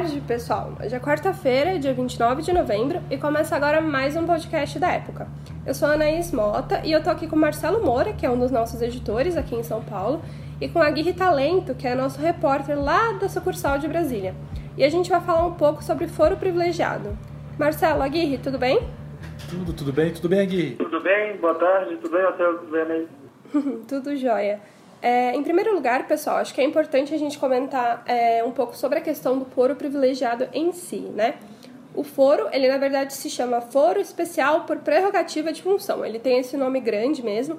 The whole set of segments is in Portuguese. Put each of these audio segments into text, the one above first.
tarde, pessoal. Hoje é quarta-feira, dia 29 de novembro, e começa agora mais um podcast da época. Eu sou a Anaís Mota e eu tô aqui com o Marcelo Moura, que é um dos nossos editores aqui em São Paulo, e com a Guirri Talento, que é nosso repórter lá da sucursal de Brasília. E a gente vai falar um pouco sobre foro privilegiado. Marcelo, Aguirre, tudo bem? Tudo, tudo bem? Tudo bem, Aguirre? Tudo bem, boa tarde, tudo bem, Marcelo? Tudo bem, Anaís? tudo jóia. É, em primeiro lugar, pessoal, acho que é importante a gente comentar é, um pouco sobre a questão do foro privilegiado em si, né? O foro, ele na verdade se chama Foro Especial por Prerrogativa de Função. Ele tem esse nome grande mesmo.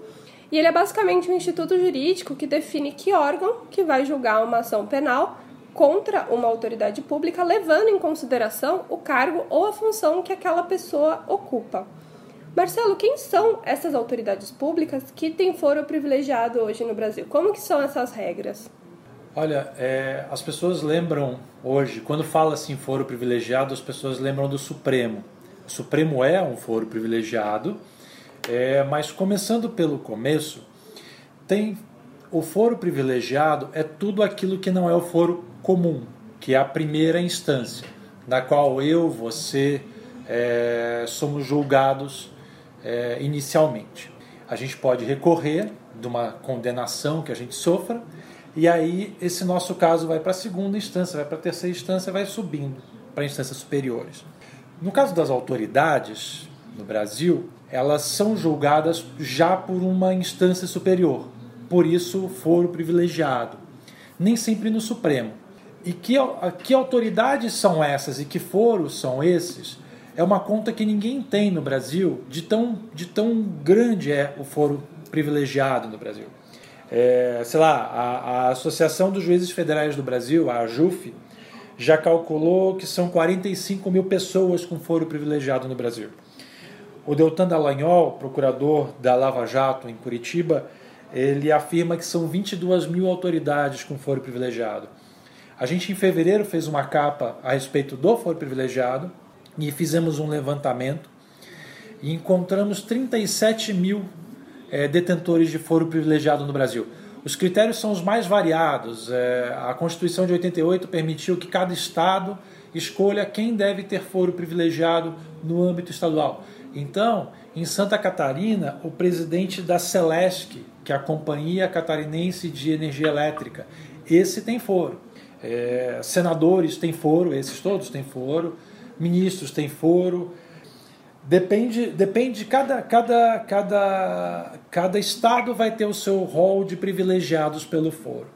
E ele é basicamente um instituto jurídico que define que órgão que vai julgar uma ação penal contra uma autoridade pública, levando em consideração o cargo ou a função que aquela pessoa ocupa. Marcelo, quem são essas autoridades públicas que têm foro privilegiado hoje no Brasil? Como que são essas regras? Olha, é, as pessoas lembram hoje, quando fala assim foro privilegiado, as pessoas lembram do Supremo. O Supremo é um foro privilegiado, é, mas começando pelo começo, tem o foro privilegiado é tudo aquilo que não é o foro comum, que é a primeira instância, na qual eu, você é, somos julgados é, inicialmente. A gente pode recorrer de uma condenação que a gente sofra, e aí esse nosso caso vai para a segunda instância, vai para a terceira instância, vai subindo para instâncias superiores. No caso das autoridades no Brasil, elas são julgadas já por uma instância superior, por isso foro privilegiado, nem sempre no Supremo. E que, que autoridades são essas e que foros são esses? É uma conta que ninguém tem no Brasil, de tão, de tão grande é o foro privilegiado no Brasil. É, sei lá, a, a Associação dos Juízes Federais do Brasil, a AJUF, já calculou que são 45 mil pessoas com foro privilegiado no Brasil. O Deltan Dallagnol, procurador da Lava Jato em Curitiba, ele afirma que são 22 mil autoridades com foro privilegiado. A gente, em fevereiro, fez uma capa a respeito do foro privilegiado e fizemos um levantamento e encontramos 37 mil é, detentores de foro privilegiado no Brasil. Os critérios são os mais variados. É, a Constituição de 88 permitiu que cada estado escolha quem deve ter foro privilegiado no âmbito estadual. Então, em Santa Catarina, o presidente da Celesc, que é a Companhia Catarinense de Energia Elétrica, esse tem foro. É, senadores têm foro, esses todos têm foro ministros têm foro. Depende, depende de cada, cada, cada, cada estado vai ter o seu rol de privilegiados pelo foro.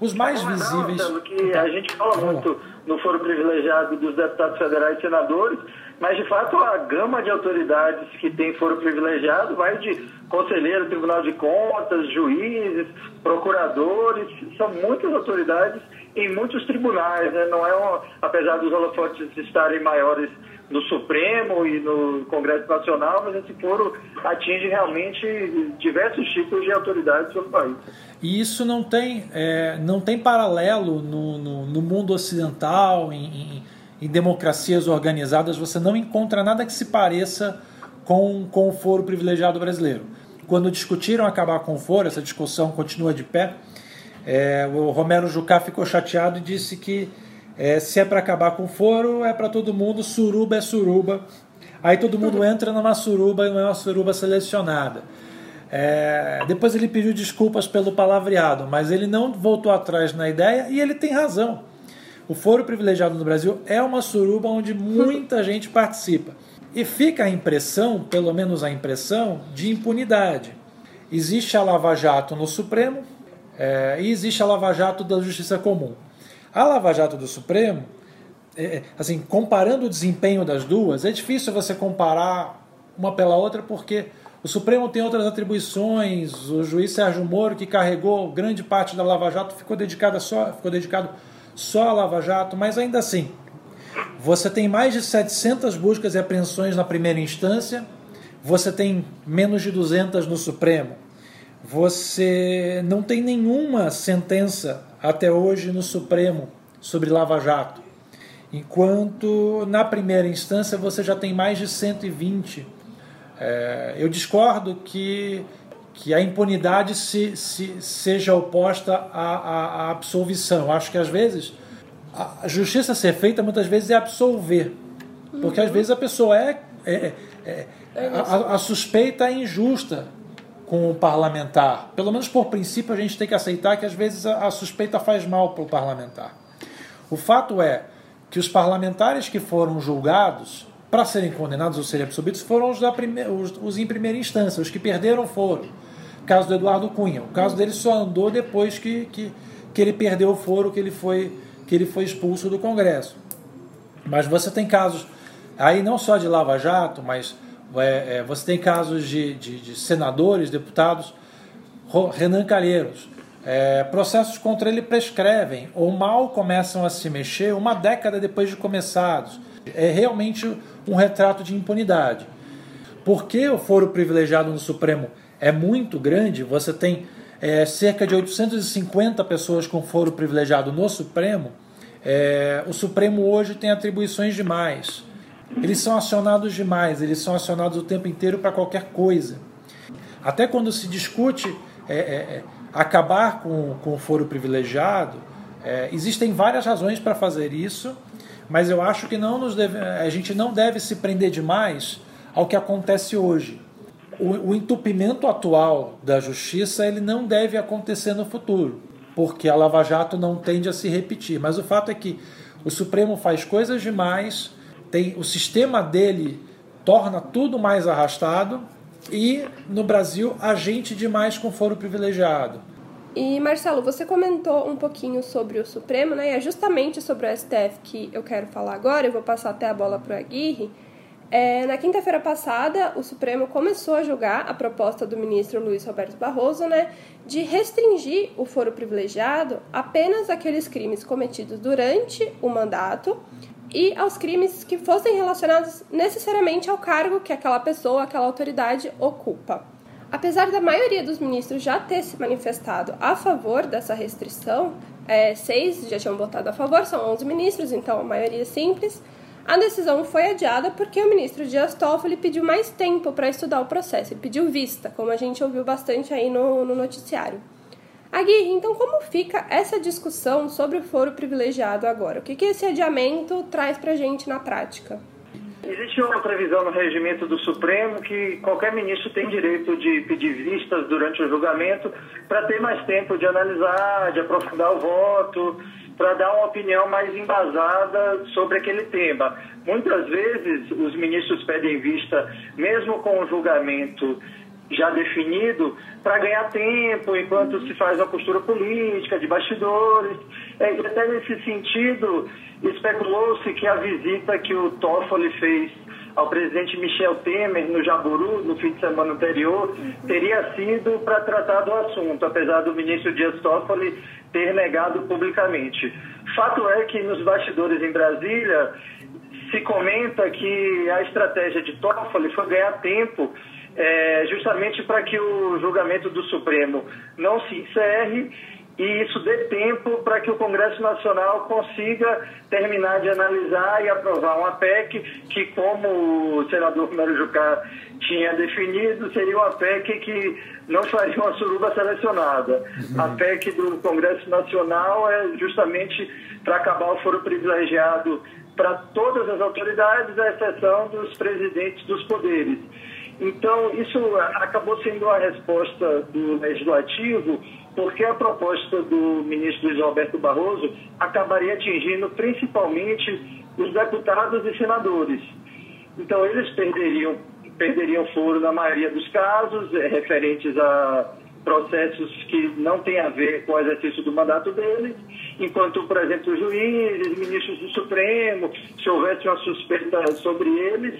Os mais não, visíveis. Não, que a gente fala muito no foro privilegiado dos deputados federais e senadores, mas de fato a gama de autoridades que tem foro privilegiado vai de conselheiro, Tribunal de Contas, juízes, procuradores, são muitas autoridades em muitos tribunais, né? não é uma, apesar dos holofotes estarem maiores no Supremo e no Congresso Nacional, mas esse foro atinge realmente diversos tipos de autoridades o país. E isso não tem, é, não tem paralelo no, no, no mundo ocidental, em, em, em, democracias organizadas, você não encontra nada que se pareça com, com o foro privilegiado brasileiro. Quando discutiram acabar com o foro, essa discussão continua de pé, é, o Romero Jucá ficou chateado e disse que é, se é para acabar com foro, é para todo mundo, suruba é suruba. Aí todo mundo entra numa suruba e não é uma suruba selecionada. É, depois ele pediu desculpas pelo palavreado, mas ele não voltou atrás na ideia e ele tem razão. O foro privilegiado no Brasil é uma suruba onde muita gente participa. E fica a impressão, pelo menos a impressão, de impunidade. Existe a Lava Jato no Supremo, é, e existe a Lava Jato da Justiça Comum. A Lava Jato do Supremo, é, é, assim, comparando o desempenho das duas, é difícil você comparar uma pela outra porque o Supremo tem outras atribuições. O juiz Sérgio Moro, que carregou grande parte da Lava Jato, ficou dedicado só, ficou dedicado só à Lava Jato, mas ainda assim, você tem mais de 700 buscas e apreensões na primeira instância, você tem menos de 200 no Supremo você não tem nenhuma sentença até hoje no Supremo sobre Lava Jato, enquanto na primeira instância você já tem mais de 120. É, eu discordo que, que a impunidade se, se, seja oposta à, à, à absolvição. Acho que às vezes a justiça ser feita muitas vezes é absolver. Porque às vezes a pessoa é. é, é, é a, a, suspeita é injusta com o parlamentar. Pelo menos por princípio a gente tem que aceitar que às vezes a, a suspeita faz mal para o parlamentar. O fato é que os parlamentares que foram julgados para serem condenados ou serem absolvidos foram os, da prime... os, os em primeira instância, os que perderam foram. O caso do Eduardo Cunha. O caso dele só andou depois que, que, que ele perdeu o foro, que ele foi, que ele foi expulso do Congresso. Mas você tem casos, aí não só de Lava Jato, mas é, é, você tem casos de, de, de senadores, deputados, Renan Calheiros. É, processos contra ele prescrevem ou mal começam a se mexer uma década depois de começados. É realmente um retrato de impunidade. Porque o foro privilegiado no Supremo é muito grande, você tem é, cerca de 850 pessoas com foro privilegiado no Supremo, é, o Supremo hoje tem atribuições demais. Eles são acionados demais, eles são acionados o tempo inteiro para qualquer coisa. Até quando se discute é, é, é acabar com, com o foro privilegiado, é, existem várias razões para fazer isso mas eu acho que não nos deve, a gente não deve se prender demais ao que acontece hoje. O, o entupimento atual da justiça ele não deve acontecer no futuro, porque a Lava Jato não tende a se repetir. Mas o fato é que o Supremo faz coisas demais, tem o sistema dele torna tudo mais arrastado e no Brasil a gente demais com foro privilegiado. E Marcelo, você comentou um pouquinho sobre o Supremo, né? E é justamente sobre o STF que eu quero falar agora. Eu vou passar até a bola para o Aguirre. É, na quinta-feira passada, o Supremo começou a julgar a proposta do ministro Luiz Roberto Barroso, né, de restringir o foro privilegiado apenas àqueles crimes cometidos durante o mandato e aos crimes que fossem relacionados necessariamente ao cargo que aquela pessoa, aquela autoridade ocupa. Apesar da maioria dos ministros já ter se manifestado a favor dessa restrição, é, seis já tinham votado a favor, são 11 ministros, então a maioria é simples. A decisão foi adiada porque o ministro Dias Toffoli pediu mais tempo para estudar o processo, ele pediu vista, como a gente ouviu bastante aí no, no noticiário. Aguirre, então como fica essa discussão sobre o foro privilegiado agora? O que, que esse adiamento traz para a gente na prática? Existe uma previsão no regimento do Supremo que qualquer ministro tem direito de pedir vistas durante o julgamento para ter mais tempo de analisar, de aprofundar o voto, para dar uma opinião mais embasada sobre aquele tema. Muitas vezes os ministros pedem vista, mesmo com o julgamento já definido, para ganhar tempo enquanto se faz uma postura política, de bastidores. É, até nesse sentido, especulou-se que a visita que o Toffoli fez ao presidente Michel Temer no Jaburu no fim de semana anterior teria sido para tratar do assunto, apesar do ministro Dias Toffoli ter negado publicamente. Fato é que nos bastidores em Brasília se comenta que a estratégia de Toffoli foi ganhar tempo é, justamente para que o julgamento do Supremo não se encerre e isso dê tempo para que o Congresso Nacional consiga terminar de analisar e aprovar uma PEC que, como o senador Romero Jucá tinha definido, seria uma PEC que não faria uma suruba selecionada. Uhum. A PEC do Congresso Nacional é justamente para acabar o foro privilegiado para todas as autoridades, à exceção dos presidentes dos poderes. Então, isso acabou sendo a resposta do Legislativo porque a proposta do ministro Luiz Alberto Barroso acabaria atingindo principalmente os deputados e senadores. Então, eles perderiam, perderiam foro na maioria dos casos, é, referentes a processos que não têm a ver com o exercício do mandato deles, enquanto, por exemplo, juízes, ministros do Supremo, se houvesse uma suspeita sobre eles,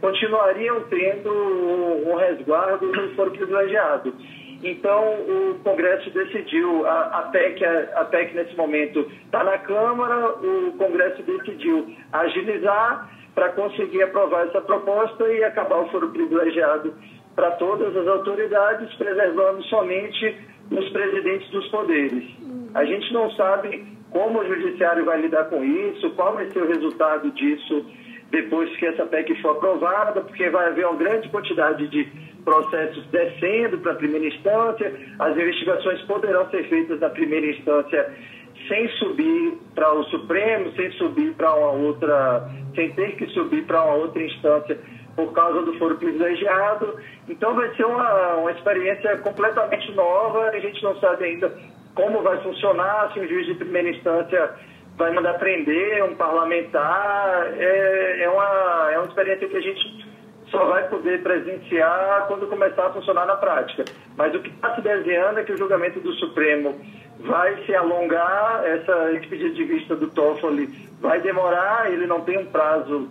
continuariam tendo um resguardo no foro privilegiado. Então, o Congresso decidiu, a, a, PEC, a, a PEC nesse momento está na Câmara, o Congresso decidiu agilizar para conseguir aprovar essa proposta e acabar o foro privilegiado para todas as autoridades, preservando somente os presidentes dos poderes. A gente não sabe como o Judiciário vai lidar com isso, qual vai ser o resultado disso depois que essa PEC for aprovada, porque vai haver uma grande quantidade de processos descendo para a primeira instância, as investigações poderão ser feitas na primeira instância sem subir para o Supremo, sem subir para uma outra, sem ter que subir para uma outra instância por causa do foro privilegiado. Então vai ser uma, uma experiência completamente nova, a gente não sabe ainda como vai funcionar, se um juiz de primeira instância vai mandar prender um parlamentar. É, é, uma, é uma experiência que a gente só vai poder presenciar quando começar a funcionar na prática. Mas o que está se desenhando é que o julgamento do Supremo vai se alongar, essa, esse pedido de vista do Toffoli vai demorar, ele não tem um prazo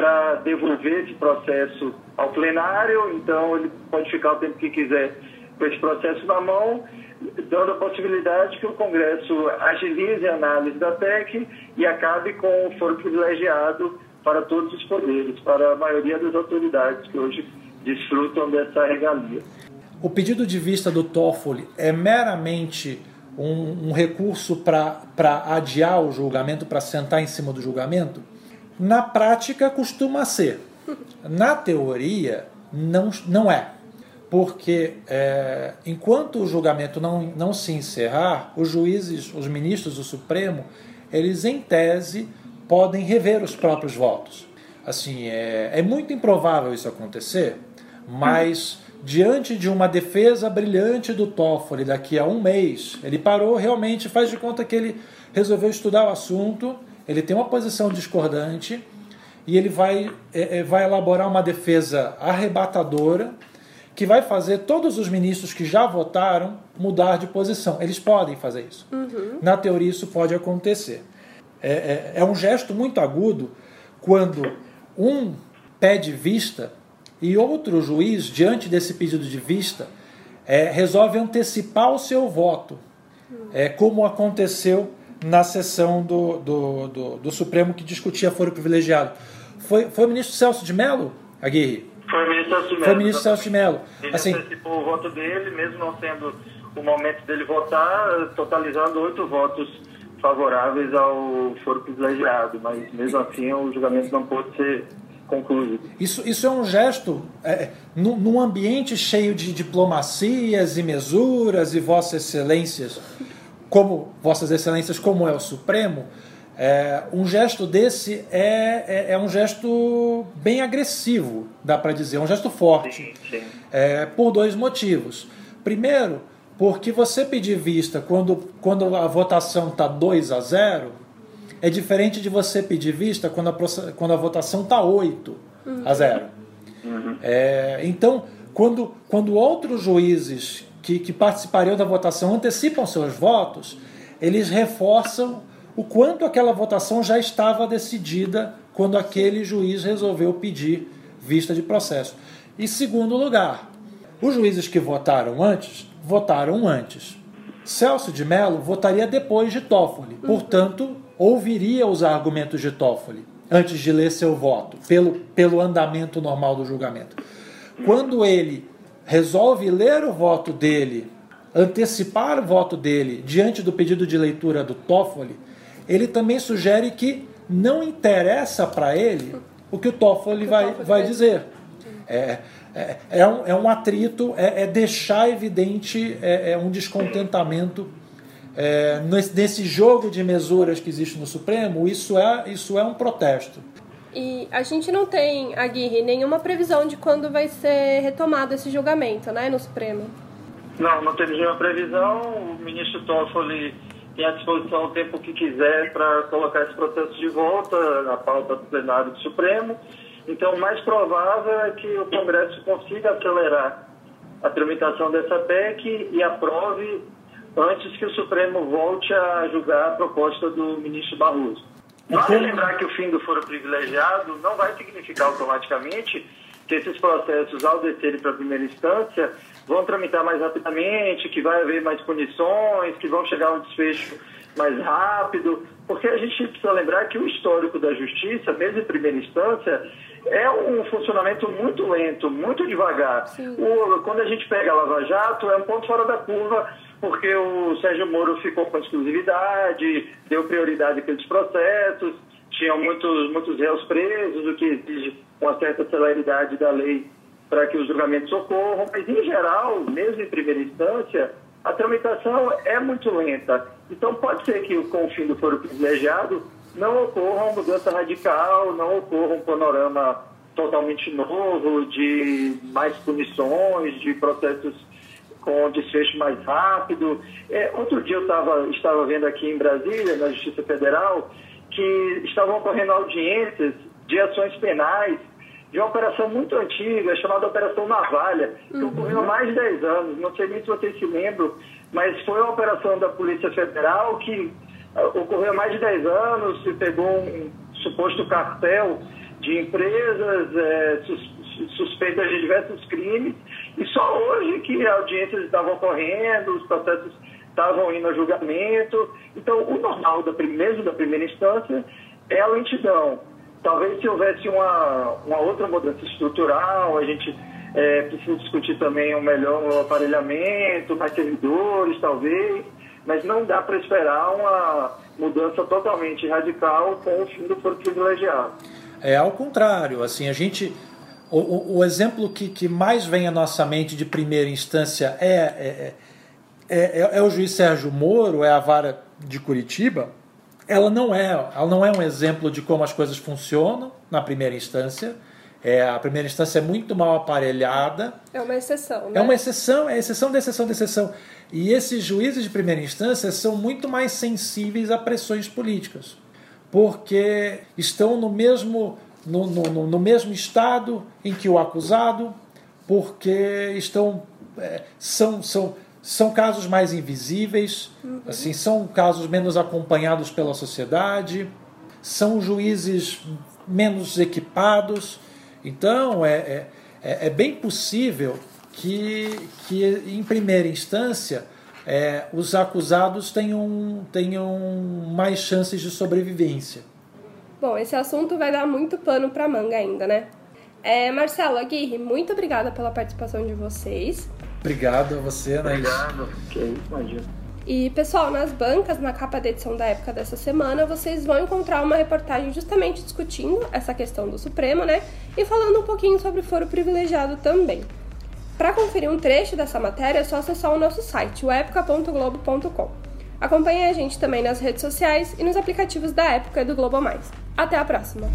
para devolver esse processo ao plenário, então ele pode ficar o tempo que quiser com esse processo na mão, dando a possibilidade que o Congresso agilize a análise da PEC e acabe com o foro privilegiado para todos os poderes, para a maioria das autoridades que hoje desfrutam dessa regalia. O pedido de vista do Toffoli é meramente um, um recurso para adiar o julgamento, para sentar em cima do julgamento? Na prática, costuma ser. Na teoria, não, não é. Porque é, enquanto o julgamento não, não se encerrar, os juízes, os ministros do Supremo, eles, em tese, podem rever os próprios votos. Assim, é, é muito improvável isso acontecer, mas diante de uma defesa brilhante do Toffoli daqui a um mês, ele parou realmente, faz de conta que ele resolveu estudar o assunto, ele tem uma posição discordante e ele vai, é, é, vai elaborar uma defesa arrebatadora que vai fazer todos os ministros que já votaram mudar de posição. Eles podem fazer isso. Uhum. Na teoria, isso pode acontecer. É, é, é um gesto muito agudo quando um pede vista e outro juiz, diante desse pedido de vista, é, resolve antecipar o seu voto, é, como aconteceu na sessão do, do, do, do Supremo que discutia foro privilegiado. Foi, foi o ministro Celso de Mello, Aguirre? Foi o ministro Celso de Mello. Foi o ministro Celso de Mello. Ele assim, antecipou o voto dele, mesmo não sendo o momento dele votar, totalizando oito votos favoráveis ao foro privilegiado, mas mesmo assim o julgamento não pôde ser concluído. Isso, isso é um gesto, é, num, num ambiente cheio de diplomacias e mesuras e vossas excelências, como vossas excelências, como é o Supremo, é, um gesto desse é, é, é, um gesto bem agressivo, dá para dizer, é um gesto forte, sim, sim. É, por dois motivos. Primeiro, porque você pedir vista quando, quando a votação está 2 a 0 é diferente de você pedir vista quando a, quando a votação está 8 uhum. a 0. Uhum. É, então, quando, quando outros juízes que, que participariam da votação antecipam seus votos, eles reforçam o quanto aquela votação já estava decidida quando aquele juiz resolveu pedir vista de processo. E segundo lugar, os juízes que votaram antes votaram antes. Celso de Mello votaria depois de Toffoli, uhum. portanto, ouviria os argumentos de Toffoli antes de ler seu voto, pelo, pelo andamento normal do julgamento. Quando ele resolve ler o voto dele, antecipar o voto dele diante do pedido de leitura do Toffoli, ele também sugere que não interessa para ele o que o Toffoli vai, vai dizer. É, é, é, um, é um atrito, é, é deixar evidente é, é um descontentamento é, nesse, nesse jogo de mesuras que existe no Supremo, isso é, isso é um protesto. E a gente não tem, Aguirre, nenhuma previsão de quando vai ser retomado esse julgamento né, no Supremo. Não, não temos nenhuma previsão. O ministro Toffoli tem à disposição o tempo que quiser para colocar esse processo de volta na pauta do plenário do Supremo. Então, o mais provável é que o Congresso consiga acelerar a tramitação dessa PEC e aprove antes que o Supremo volte a julgar a proposta do ministro Barroso. Vale lembrar que o fim do foro privilegiado não vai significar automaticamente que esses processos, ao descerem para a primeira instância, vão tramitar mais rapidamente, que vai haver mais punições, que vão chegar a um desfecho mais rápido, porque a gente precisa lembrar que o histórico da justiça, mesmo em primeira instância, é um funcionamento muito lento, muito devagar. O, quando a gente pega a Lava Jato, é um ponto fora da curva, porque o Sérgio Moro ficou com exclusividade, deu prioridade àqueles processos, tinham muitos, muitos réus presos, o que exige uma certa celeridade da lei para que os julgamentos ocorram, mas em geral, mesmo em primeira instância, a tramitação é muito lenta. Então, pode ser que com o fim do foro privilegiado não ocorra uma mudança radical, não ocorra um panorama totalmente novo de mais punições, de processos com desfecho mais rápido. É, outro dia eu tava, estava vendo aqui em Brasília, na Justiça Federal, que estavam ocorrendo audiências de ações penais de uma operação muito antiga, chamada Operação Navalha, que uhum. ocorreu há mais de 10 anos. Não sei nem se vocês se lembram, mas foi uma operação da Polícia Federal que uh, ocorreu há mais de 10 anos, se pegou um suposto cartel de empresas é, sus, suspeitas de diversos crimes, e só hoje que audiências estavam ocorrendo, os processos estavam indo a julgamento. Então, o normal, da, mesmo da primeira instância, é a lentidão. Talvez se houvesse uma, uma outra mudança estrutural, a gente é, precisa discutir também um melhor aparelhamento, mais servidores, talvez, mas não dá para esperar uma mudança totalmente radical com o fim do foro privilegiado. É ao contrário, assim, a gente. O, o, o exemplo que, que mais vem à nossa mente de primeira instância é, é, é, é, é o juiz Sérgio Moro, é a vara de Curitiba, ela não é, ela não é um exemplo de como as coisas funcionam na primeira instância. É, a primeira instância é muito mal aparelhada. É uma exceção. Né? É uma exceção, é exceção da exceção da exceção. E esses juízes de primeira instância são muito mais sensíveis a pressões políticas, porque estão no mesmo, no, no, no mesmo estado em que o acusado, porque estão é, são, são são casos mais invisíveis, uhum. assim, são casos menos acompanhados pela sociedade, são juízes menos equipados. Então, é, é, é, é bem possível que, que, em primeira instância, é, os acusados tenham, tenham mais chances de sobrevivência. Bom, esse assunto vai dar muito pano para manga ainda, né? É, Marcelo, Aguirre, muito obrigada pela participação de vocês. Obrigado a você, Anaís. Obrigado, que isso, imagina. E pessoal, nas bancas, na capa da edição da época dessa semana, vocês vão encontrar uma reportagem justamente discutindo essa questão do Supremo, né? E falando um pouquinho sobre foro privilegiado também. Para conferir um trecho dessa matéria, é só acessar o nosso site, o Acompanhe a gente também nas redes sociais e nos aplicativos da Época e do Globo Mais. Até a próxima!